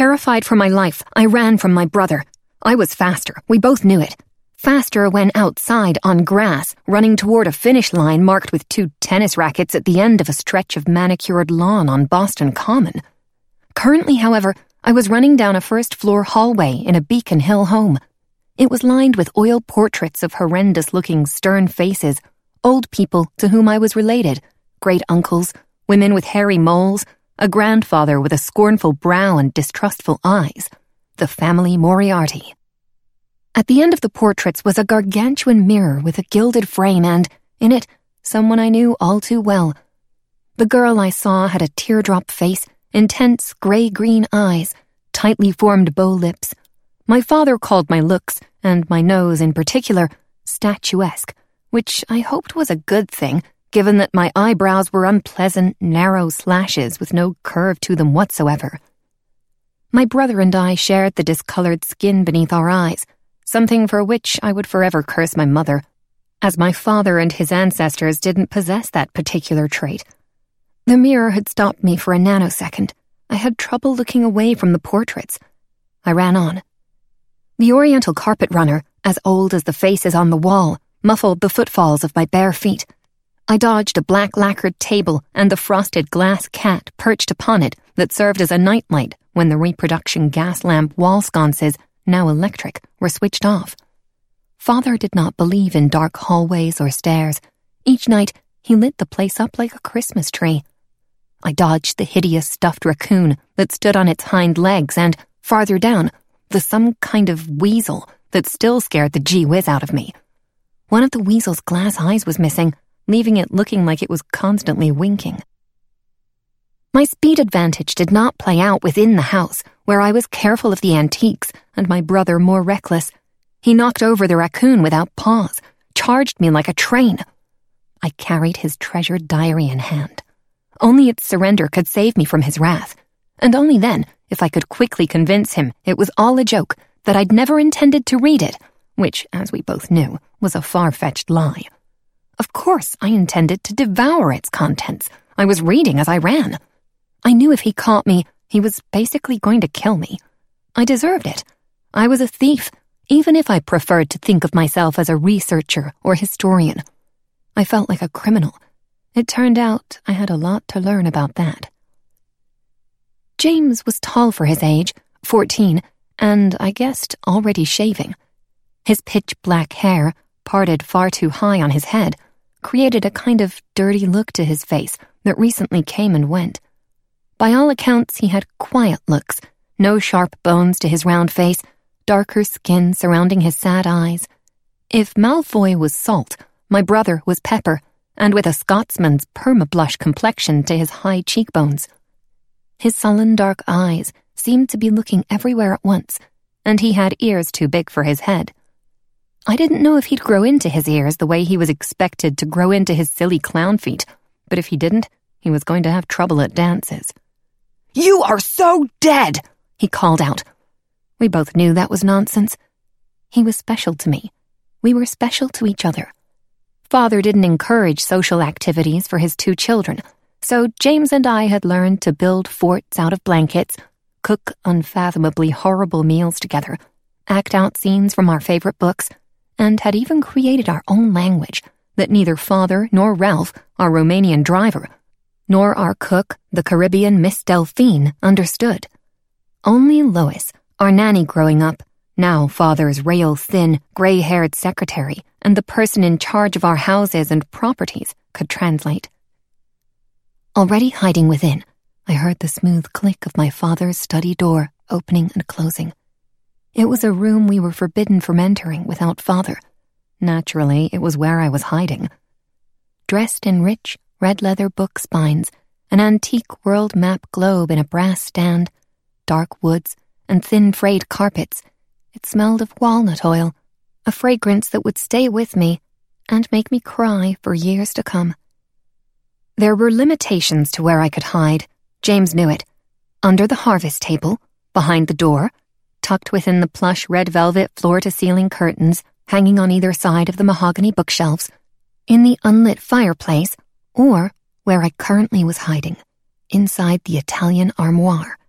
Terrified for my life, I ran from my brother. I was faster, we both knew it. Faster when outside on grass, running toward a finish line marked with two tennis rackets at the end of a stretch of manicured lawn on Boston Common. Currently, however, I was running down a first floor hallway in a Beacon Hill home. It was lined with oil portraits of horrendous looking stern faces, old people to whom I was related, great uncles, women with hairy moles, a grandfather with a scornful brow and distrustful eyes. The family Moriarty. At the end of the portraits was a gargantuan mirror with a gilded frame and, in it, someone I knew all too well. The girl I saw had a teardrop face, intense gray-green eyes, tightly formed bow lips. My father called my looks, and my nose in particular, statuesque, which I hoped was a good thing, given that my eyebrows were unpleasant, narrow slashes with no curve to them whatsoever. My brother and I shared the discolored skin beneath our eyes, something for which I would forever curse my mother, as my father and his ancestors didn't possess that particular trait. The mirror had stopped me for a nanosecond. I had trouble looking away from the portraits. I ran on. The oriental carpet runner, as old as the faces on the wall, muffled the footfalls of my bare feet. I dodged a black lacquered table and the frosted glass cat perched upon it that served as a nightlight when the reproduction gas lamp wall sconces now electric, were switched off. Father did not believe in dark hallways or stairs. Each night, he lit the place up like a Christmas tree. I dodged the hideous stuffed raccoon that stood on its hind legs and, farther down, the some kind of weasel that still scared the gee whiz out of me. One of the weasel's glass eyes was missing, leaving it looking like it was constantly winking. My speed advantage did not play out within the house, where I was careful of the antiques and my brother more reckless. He knocked over the raccoon without pause, charged me like a train. I carried his treasured diary in hand. Only its surrender could save me from his wrath, and only then if I could quickly convince him it was all a joke, that I'd never intended to read it, which, as we both knew, was a far fetched lie. Of course, I intended to devour its contents. I was reading as I ran. I knew if he caught me, he was basically going to kill me. I deserved it. I was a thief, even if I preferred to think of myself as a researcher or historian. I felt like a criminal. It turned out I had a lot to learn about that. James was tall for his age, 14, and I guessed already shaving. His pitch black hair, parted far too high on his head, created a kind of dirty look to his face that recently came and went. By all accounts, he had quiet looks, no sharp bones to his round face, darker skin surrounding his sad eyes. If Malfoy was salt, my brother was pepper, and with a Scotsman's perma-blush complexion to his high cheekbones. His sullen dark eyes seemed to be looking everywhere at once, and he had ears too big for his head. I didn't know if he'd grow into his ears the way he was expected to grow into his silly clown feet, but if he didn't, he was going to have trouble at dances. You are so dead, he called out. We both knew that was nonsense. He was special to me. We were special to each other. Father didn't encourage social activities for his two children, so James and I had learned to build forts out of blankets, cook unfathomably horrible meals together, act out scenes from our favorite books, and had even created our own language that neither father nor Ralph, our Romanian driver, nor our cook, the Caribbean Miss Delphine, understood. Only Lois, our nanny growing up, now father's rail thin, gray haired secretary, and the person in charge of our houses and properties, could translate. Already hiding within, I heard the smooth click of my father's study door opening and closing. It was a room we were forbidden from entering without father. Naturally, it was where I was hiding. Dressed in rich, red leather book spines, an antique world map globe in a brass stand, dark woods, and thin frayed carpets. It smelled of walnut oil, a fragrance that would stay with me and make me cry for years to come. There were limitations to where I could hide. James knew it. Under the harvest table, behind the door, tucked within the plush red velvet floor to ceiling curtains hanging on either side of the mahogany bookshelves, in the unlit fireplace or where I currently was hiding, inside the Italian armoire.